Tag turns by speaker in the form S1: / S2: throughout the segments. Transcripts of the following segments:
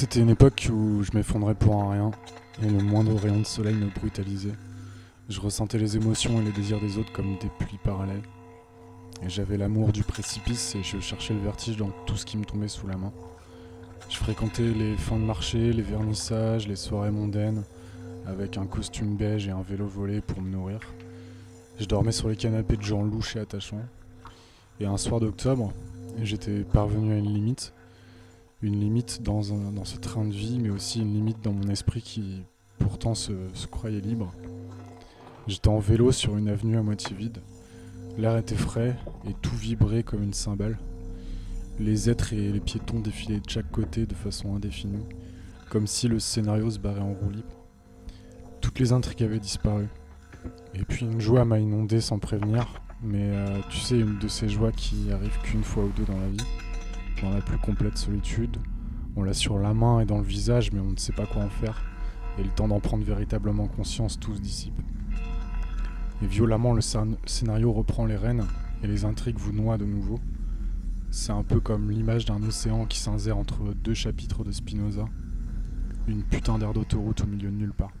S1: C'était une époque où je m'effondrais pour un rien, et le moindre rayon de soleil me brutalisait. Je ressentais les émotions et les désirs des autres comme des pluies parallèles. Et j'avais l'amour du précipice et je cherchais le vertige dans tout ce qui me tombait sous la main. Je fréquentais les fins de marché, les vernissages, les soirées mondaines, avec un costume beige et un vélo volé pour me nourrir. Je dormais sur les canapés de gens louches et attachants. Et un soir d'octobre, j'étais parvenu à une limite. Une limite dans, ce train de vie, mais aussi une limite dans mon esprit qui pourtant se, se croyait libre. J'étais en vélo sur une avenue à moitié vide. L'air était frais et tout vibrait comme une cymbale. Les êtres et les piétons défilaient de chaque côté de façon indéfinie, comme si le scénario se barrait en roue libre. Toutes les intrigues avaient disparu. Et puis une joie m'a inondé sans prévenir, mais euh, tu sais, une de ces joies qui arrivent qu'une fois ou deux dans la vie, dans la plus complète solitude. On l'a sur la main et dans le visage, mais on ne sait pas quoi en faire, et le temps d'en prendre véritablement conscience tout se dissipe. Et violemment, le scén- scénario reprend les rênes, et les intrigues vous noient de nouveau. C'est un peu comme l'image d'un océan qui s'insère entre deux chapitres de Spinoza. Une putain d'aire d'autoroute au milieu de nulle part.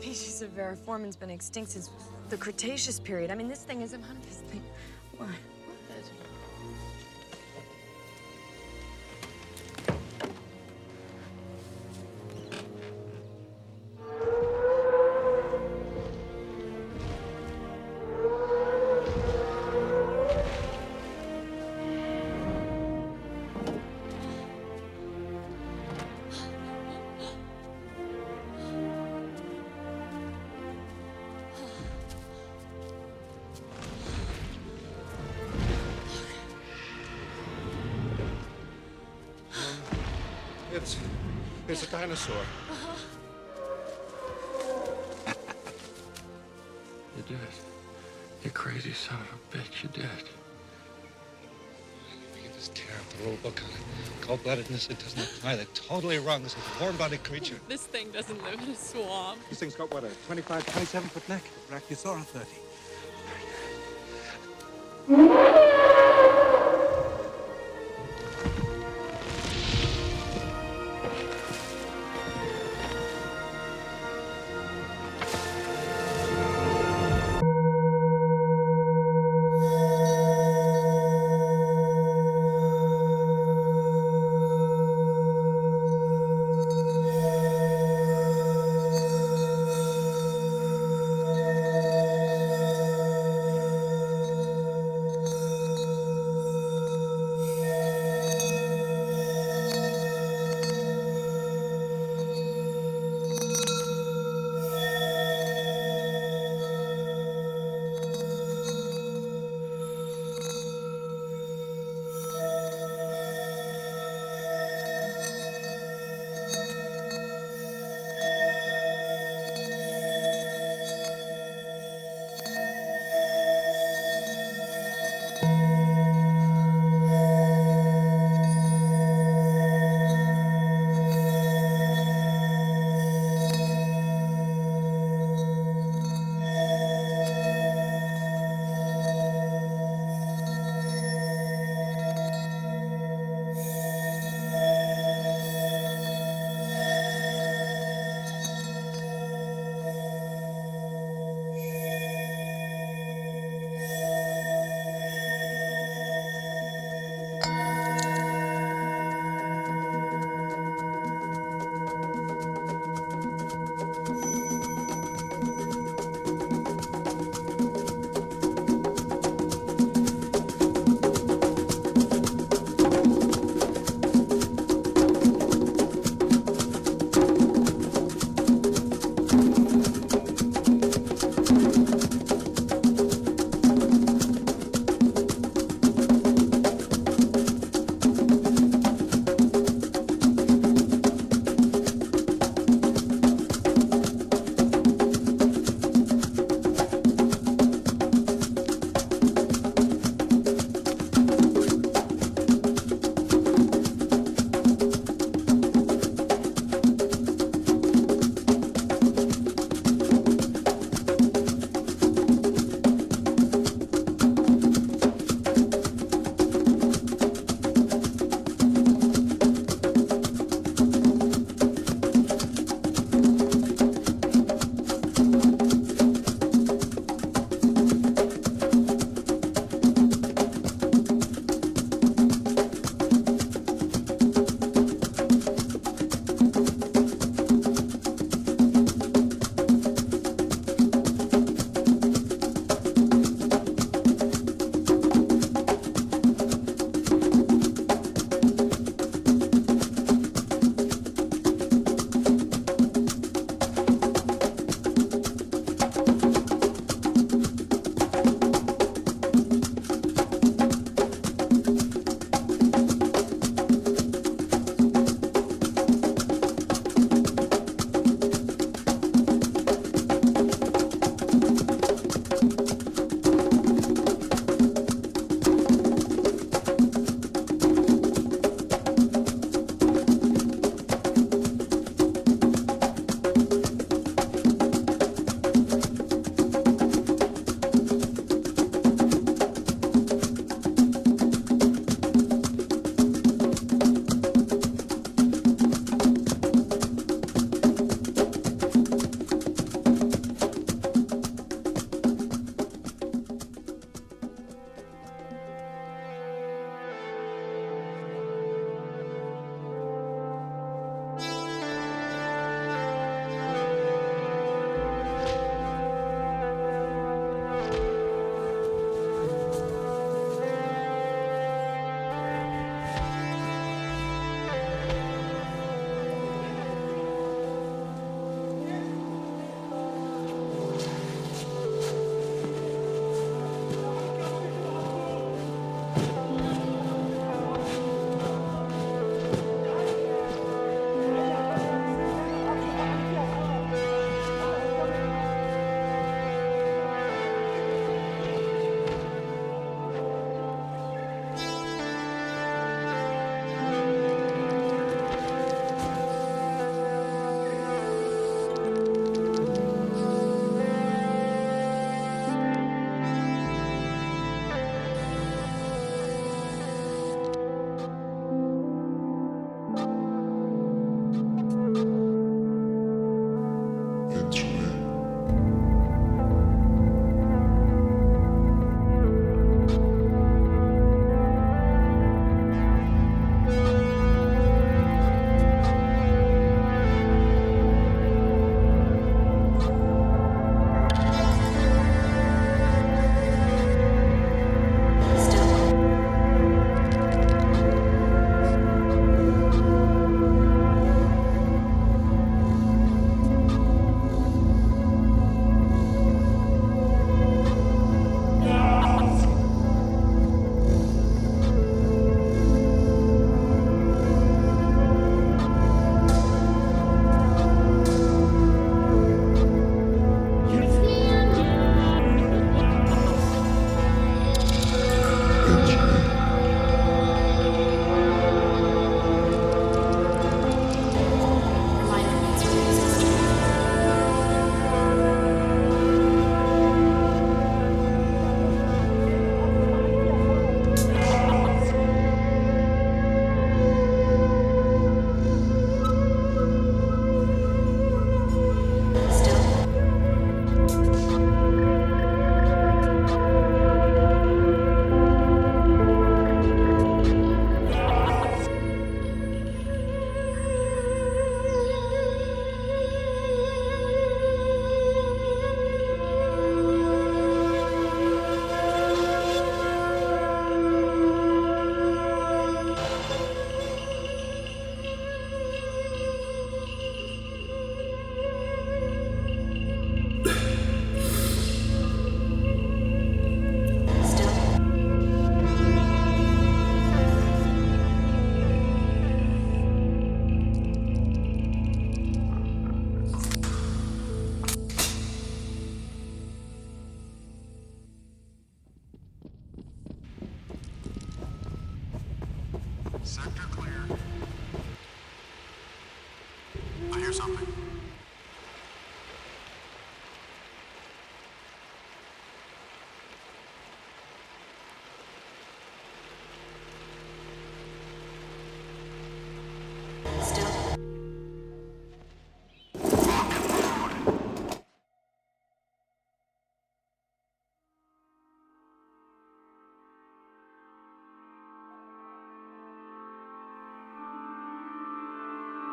S2: species of variformin's been extinct since the Cretaceous period. I mean, this thing is a 100
S3: It's it's a dinosaur.
S4: You did it. You crazy son of a bitch, you did it.
S3: You just tear up the rule book on it. Cold-bloodedness, it doesn't apply. They're totally wrong. This is a warm-bodied creature.
S5: This thing doesn't live in a swamp.
S3: This thing's got, what, a 25, 27-foot neck?
S6: Brachiosaurus 30.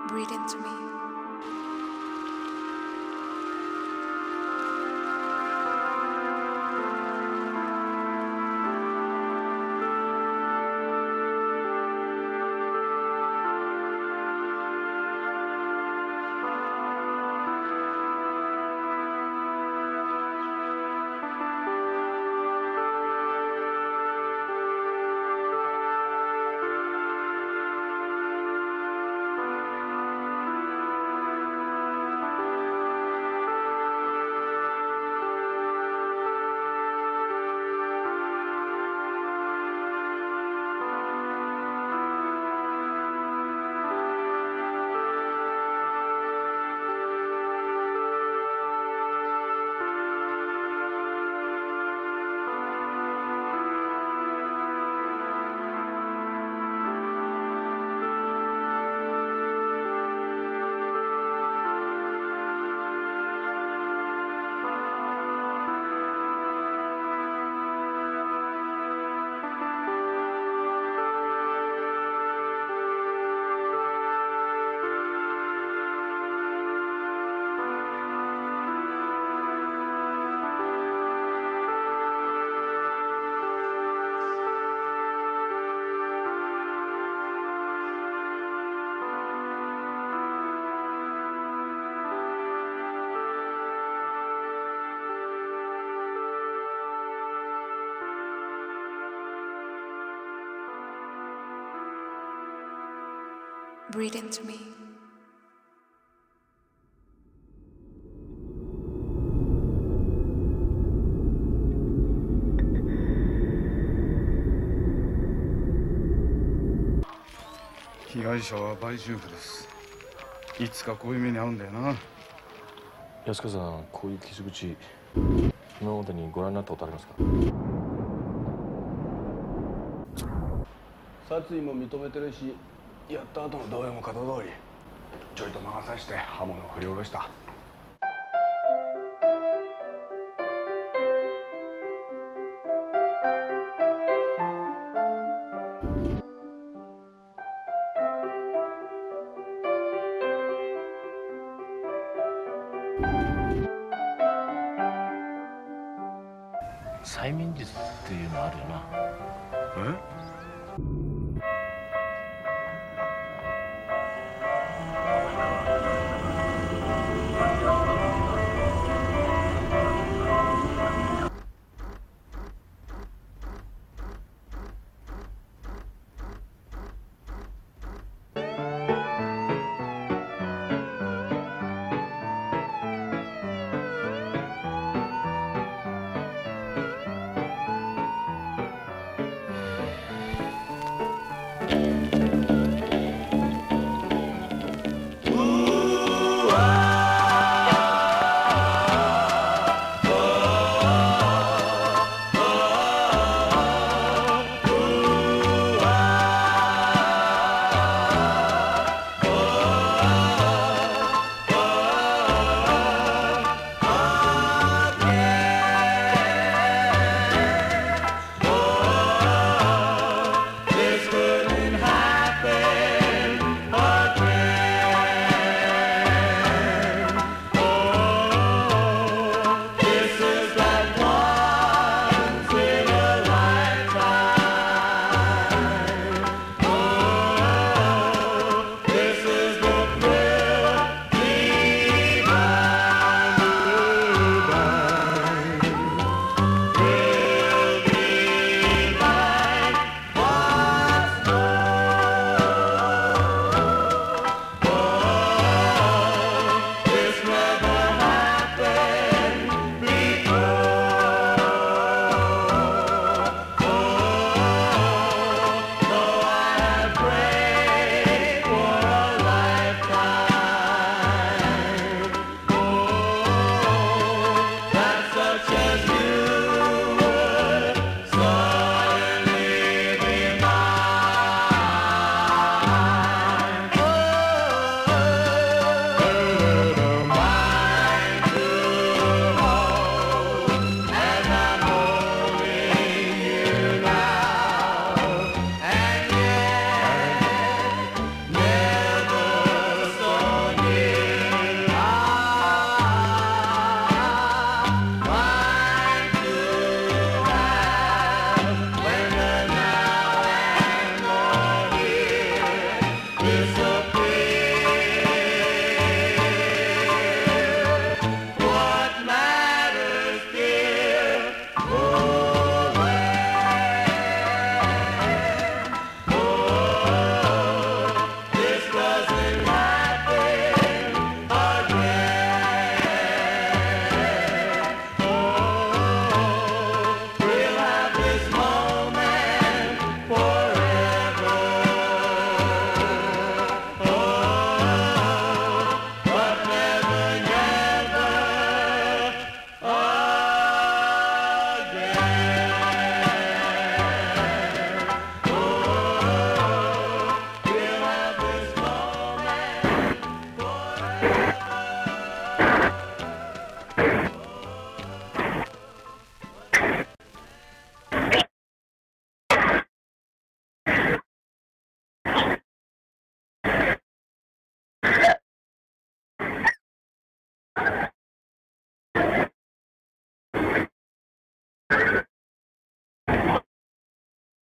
S7: Breathe into me. Breathe into me.
S8: 被害者は売春婦ですいつかこういう目に遭うんだよな
S4: 安川さんこういう傷口今までにご覧になったことありますか？
S8: 殺意も認めてるしやった後の動揺も型通り。ちょいと魔が差して刃物を振り下ろした。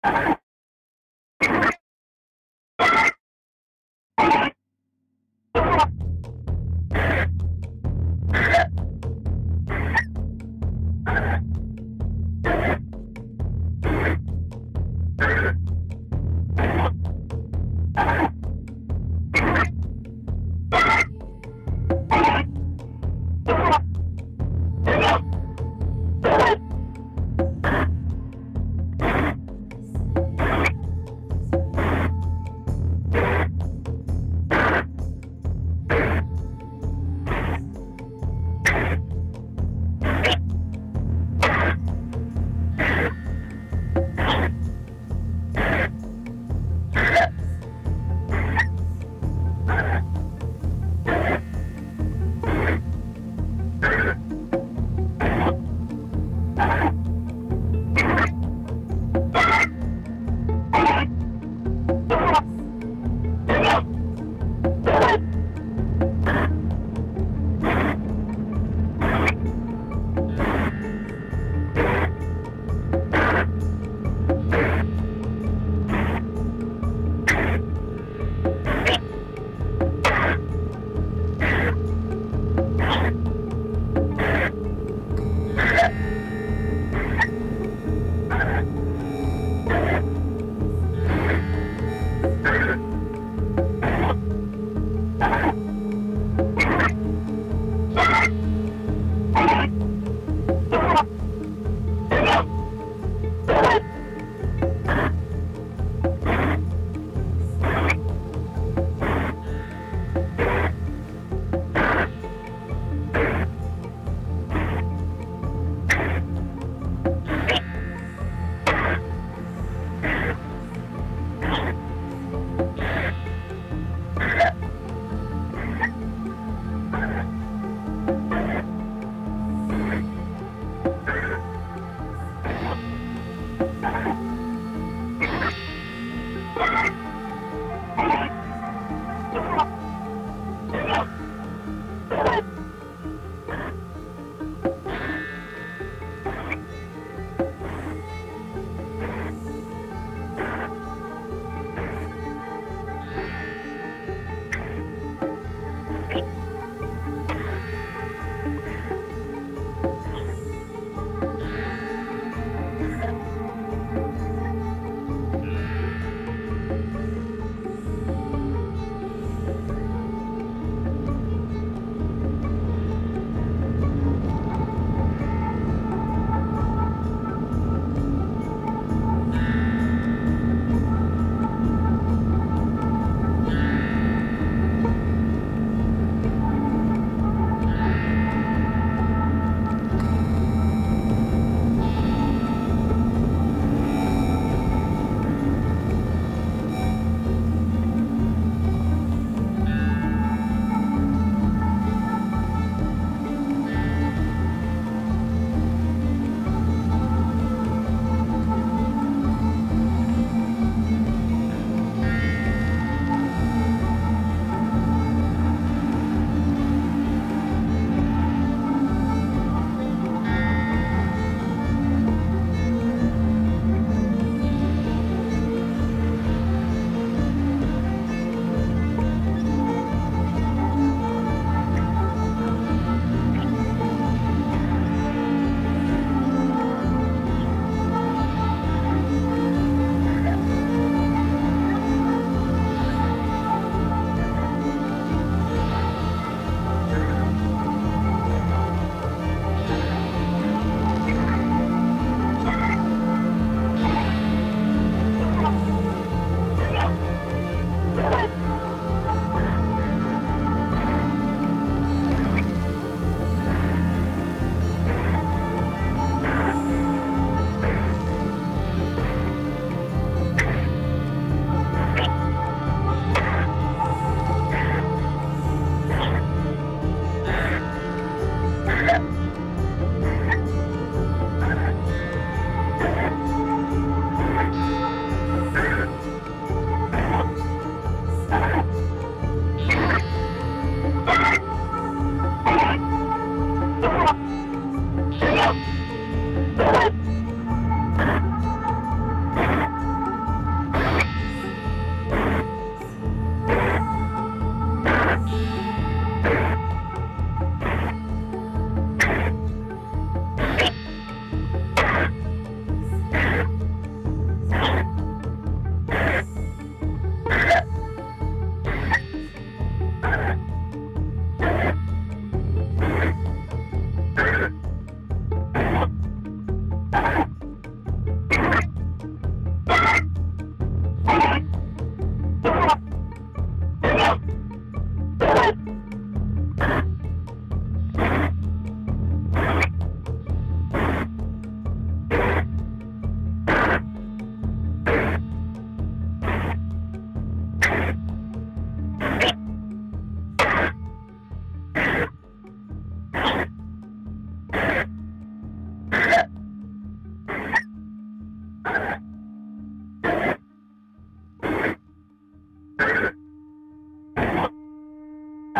S9: you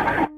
S9: you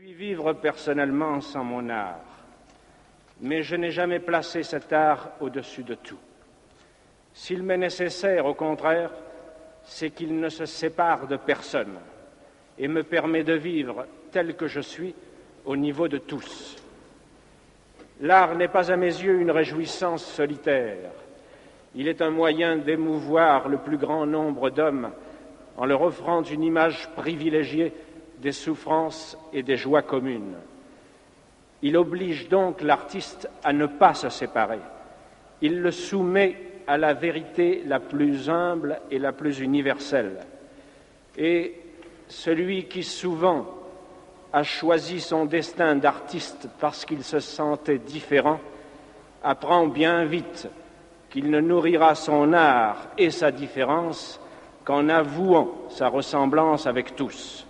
S9: puis vivre personnellement sans mon art, mais je n'ai jamais placé cet art au-dessus de tout. S'il m'est nécessaire, au contraire, c'est qu'il ne se sépare de personne et me permet de vivre tel que je suis au niveau de tous. L'art n'est pas à mes yeux une réjouissance solitaire. Il est un moyen d'émouvoir le plus grand nombre d'hommes en leur offrant une image privilégiée des souffrances et des joies communes. Il oblige donc l'artiste à ne pas se séparer. Il le soumet à la vérité la plus humble et la plus universelle. Et celui qui souvent a choisi son destin d'artiste parce qu'il se sentait différent, apprend bien vite qu'il ne nourrira son art et sa différence qu'en avouant sa ressemblance avec tous.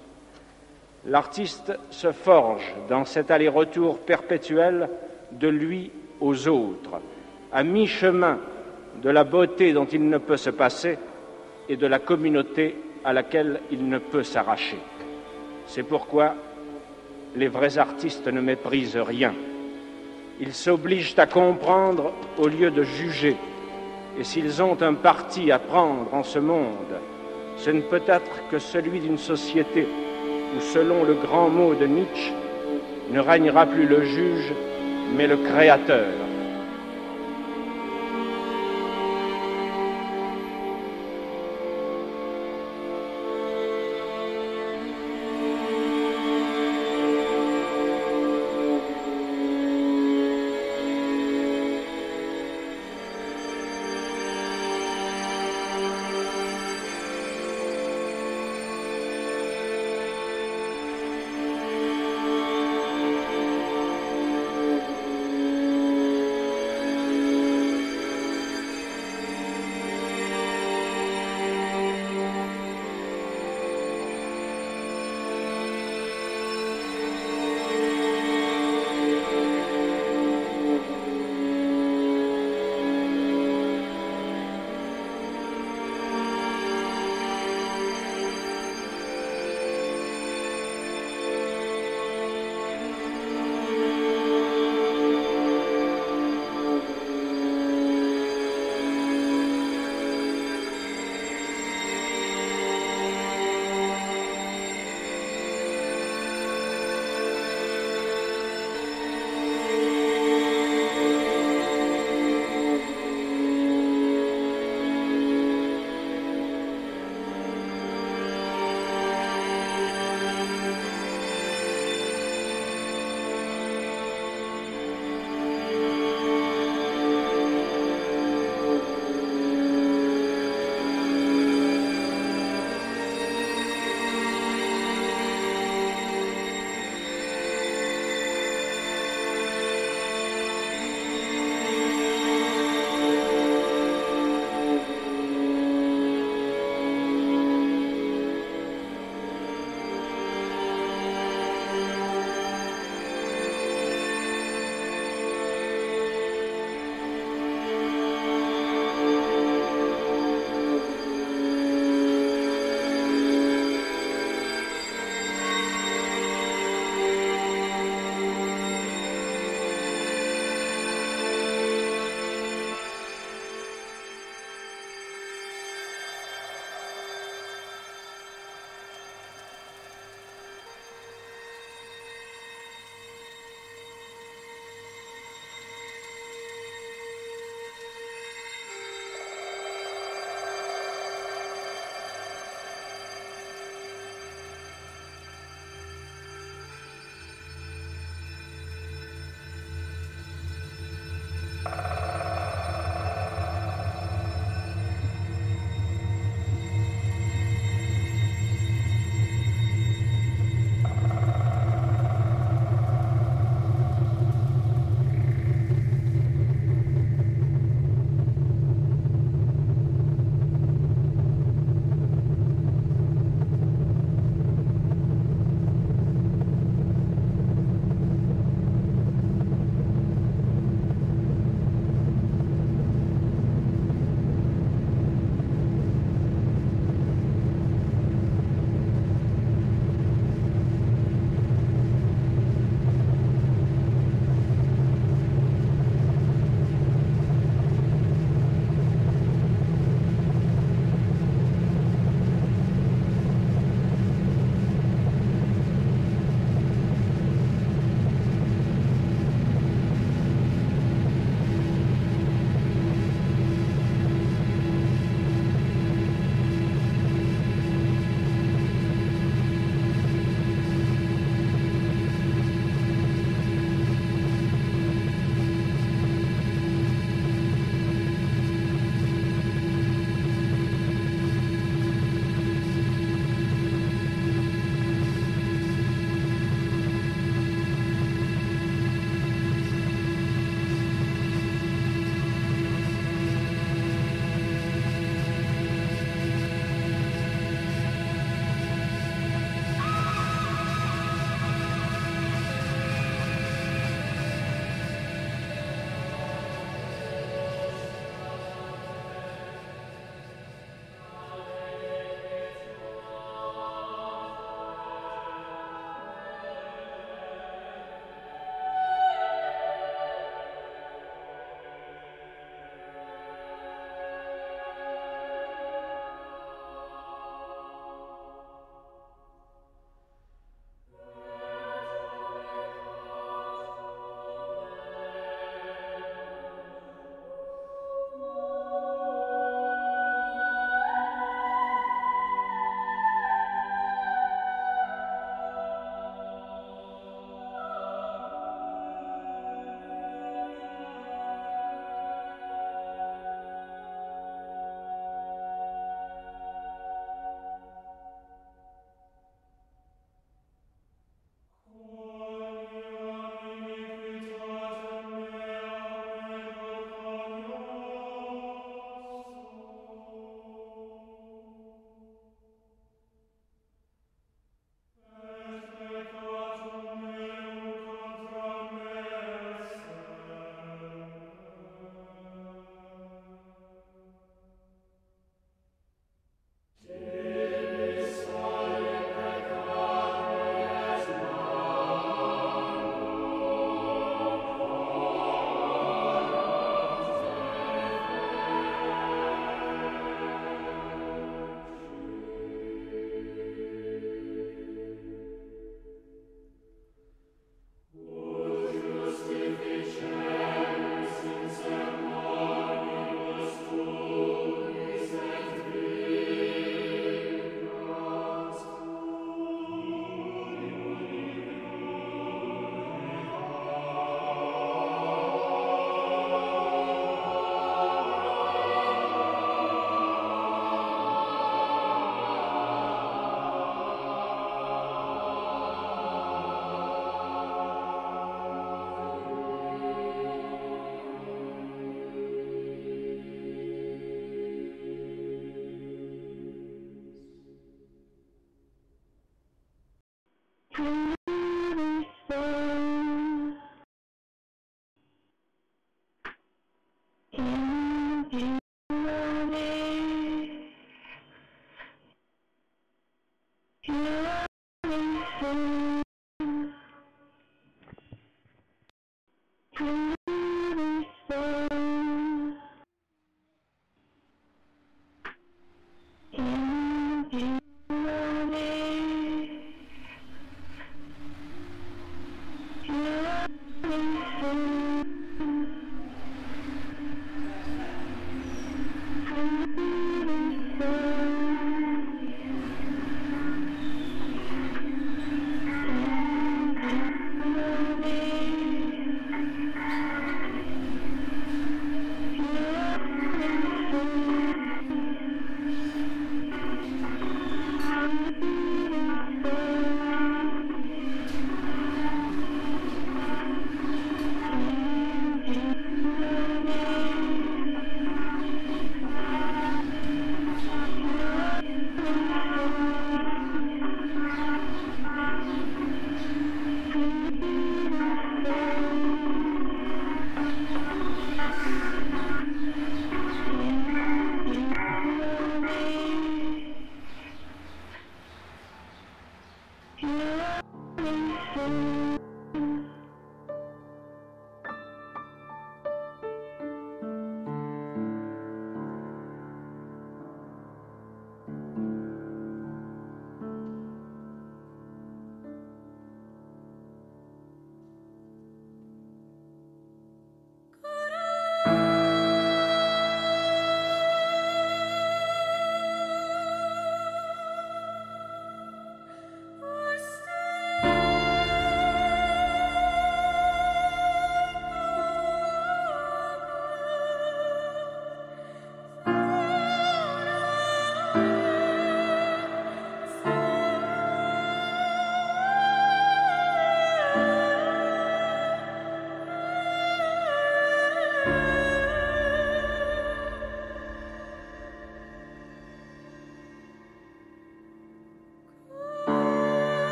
S9: L'artiste se forge dans cet aller-retour perpétuel de lui aux autres, à mi-chemin de la beauté dont il ne peut se passer et de la communauté à laquelle il ne peut s'arracher. C'est pourquoi les vrais artistes ne méprisent rien. Ils s'obligent à comprendre au lieu de juger. Et s'ils ont un parti à prendre en ce monde, ce ne peut être que celui d'une société où, selon le grand mot de Nietzsche, ne règnera plus le juge, mais le créateur.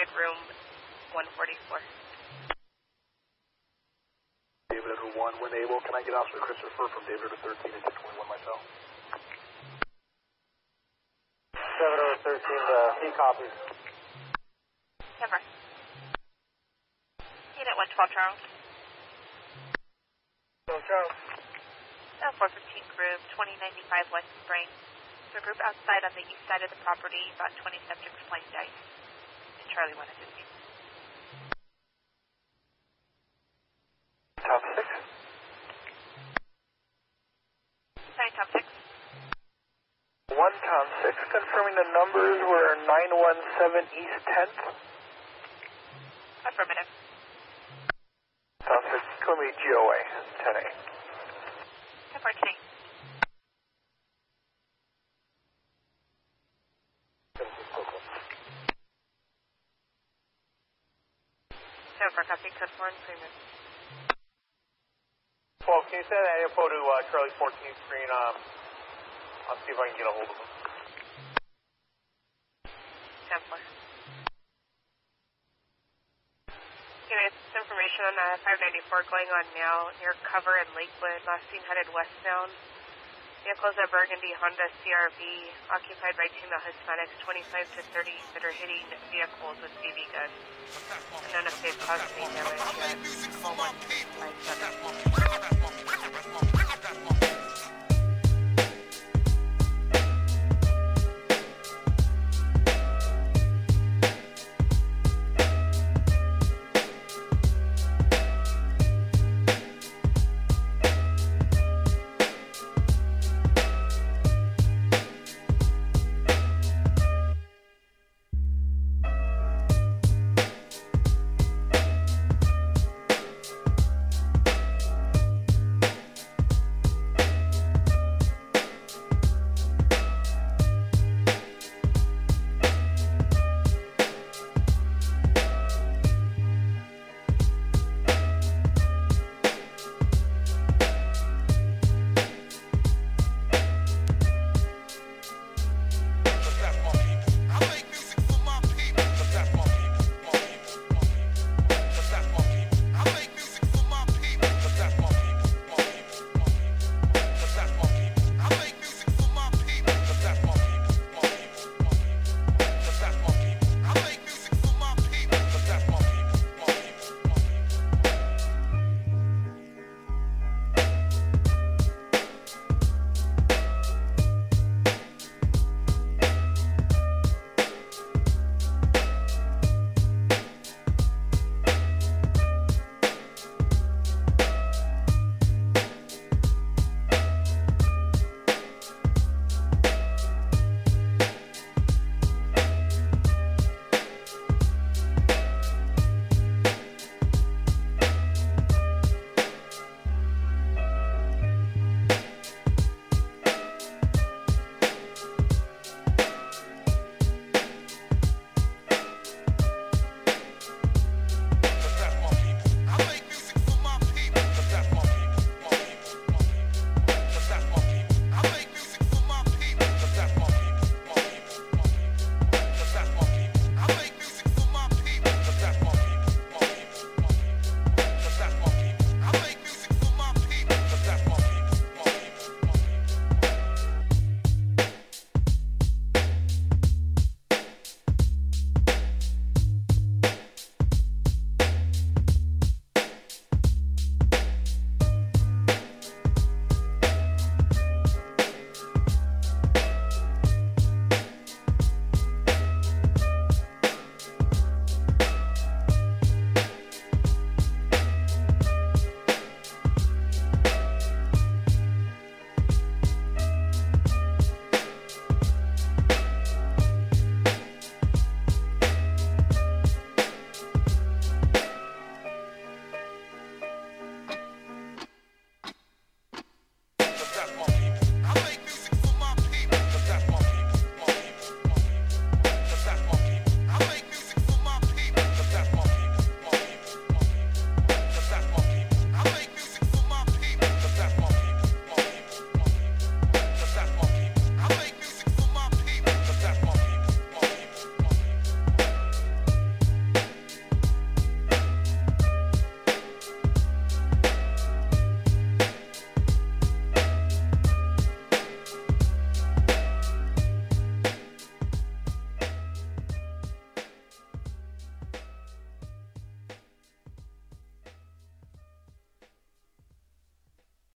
S10: David, room 144.
S11: David at 1, when able, can I get Officer Christopher from David to 13 and 21 myself?
S12: 7 13, uh, he copies.
S10: Never. Unit 112, Charles.
S12: So, Charles.
S10: Uh, 415 group, 2095 West Spring. The group outside on the east side of the property, about 20 subjects playing dice necessarily want to do.
S11: Top six.
S10: Sorry, top six.
S11: One Tom six, confirming the numbers were nine one seven East Tenth.
S10: Affirmative.
S11: Tom six, call me
S10: Joe 4
S12: 12, can you send that info to uh, Charlie 14 screen? Um, I'll see if I can get a hold of him.
S10: 10 4. Information on uh, 594 going on now near Cover and Lakewood. Last seen headed westbound. Vehicles are Burgundy Honda CRV, occupied by two male Hispanics, 25 to 30, that are hitting vehicles with BB guns. And none of they've caused any damage yet.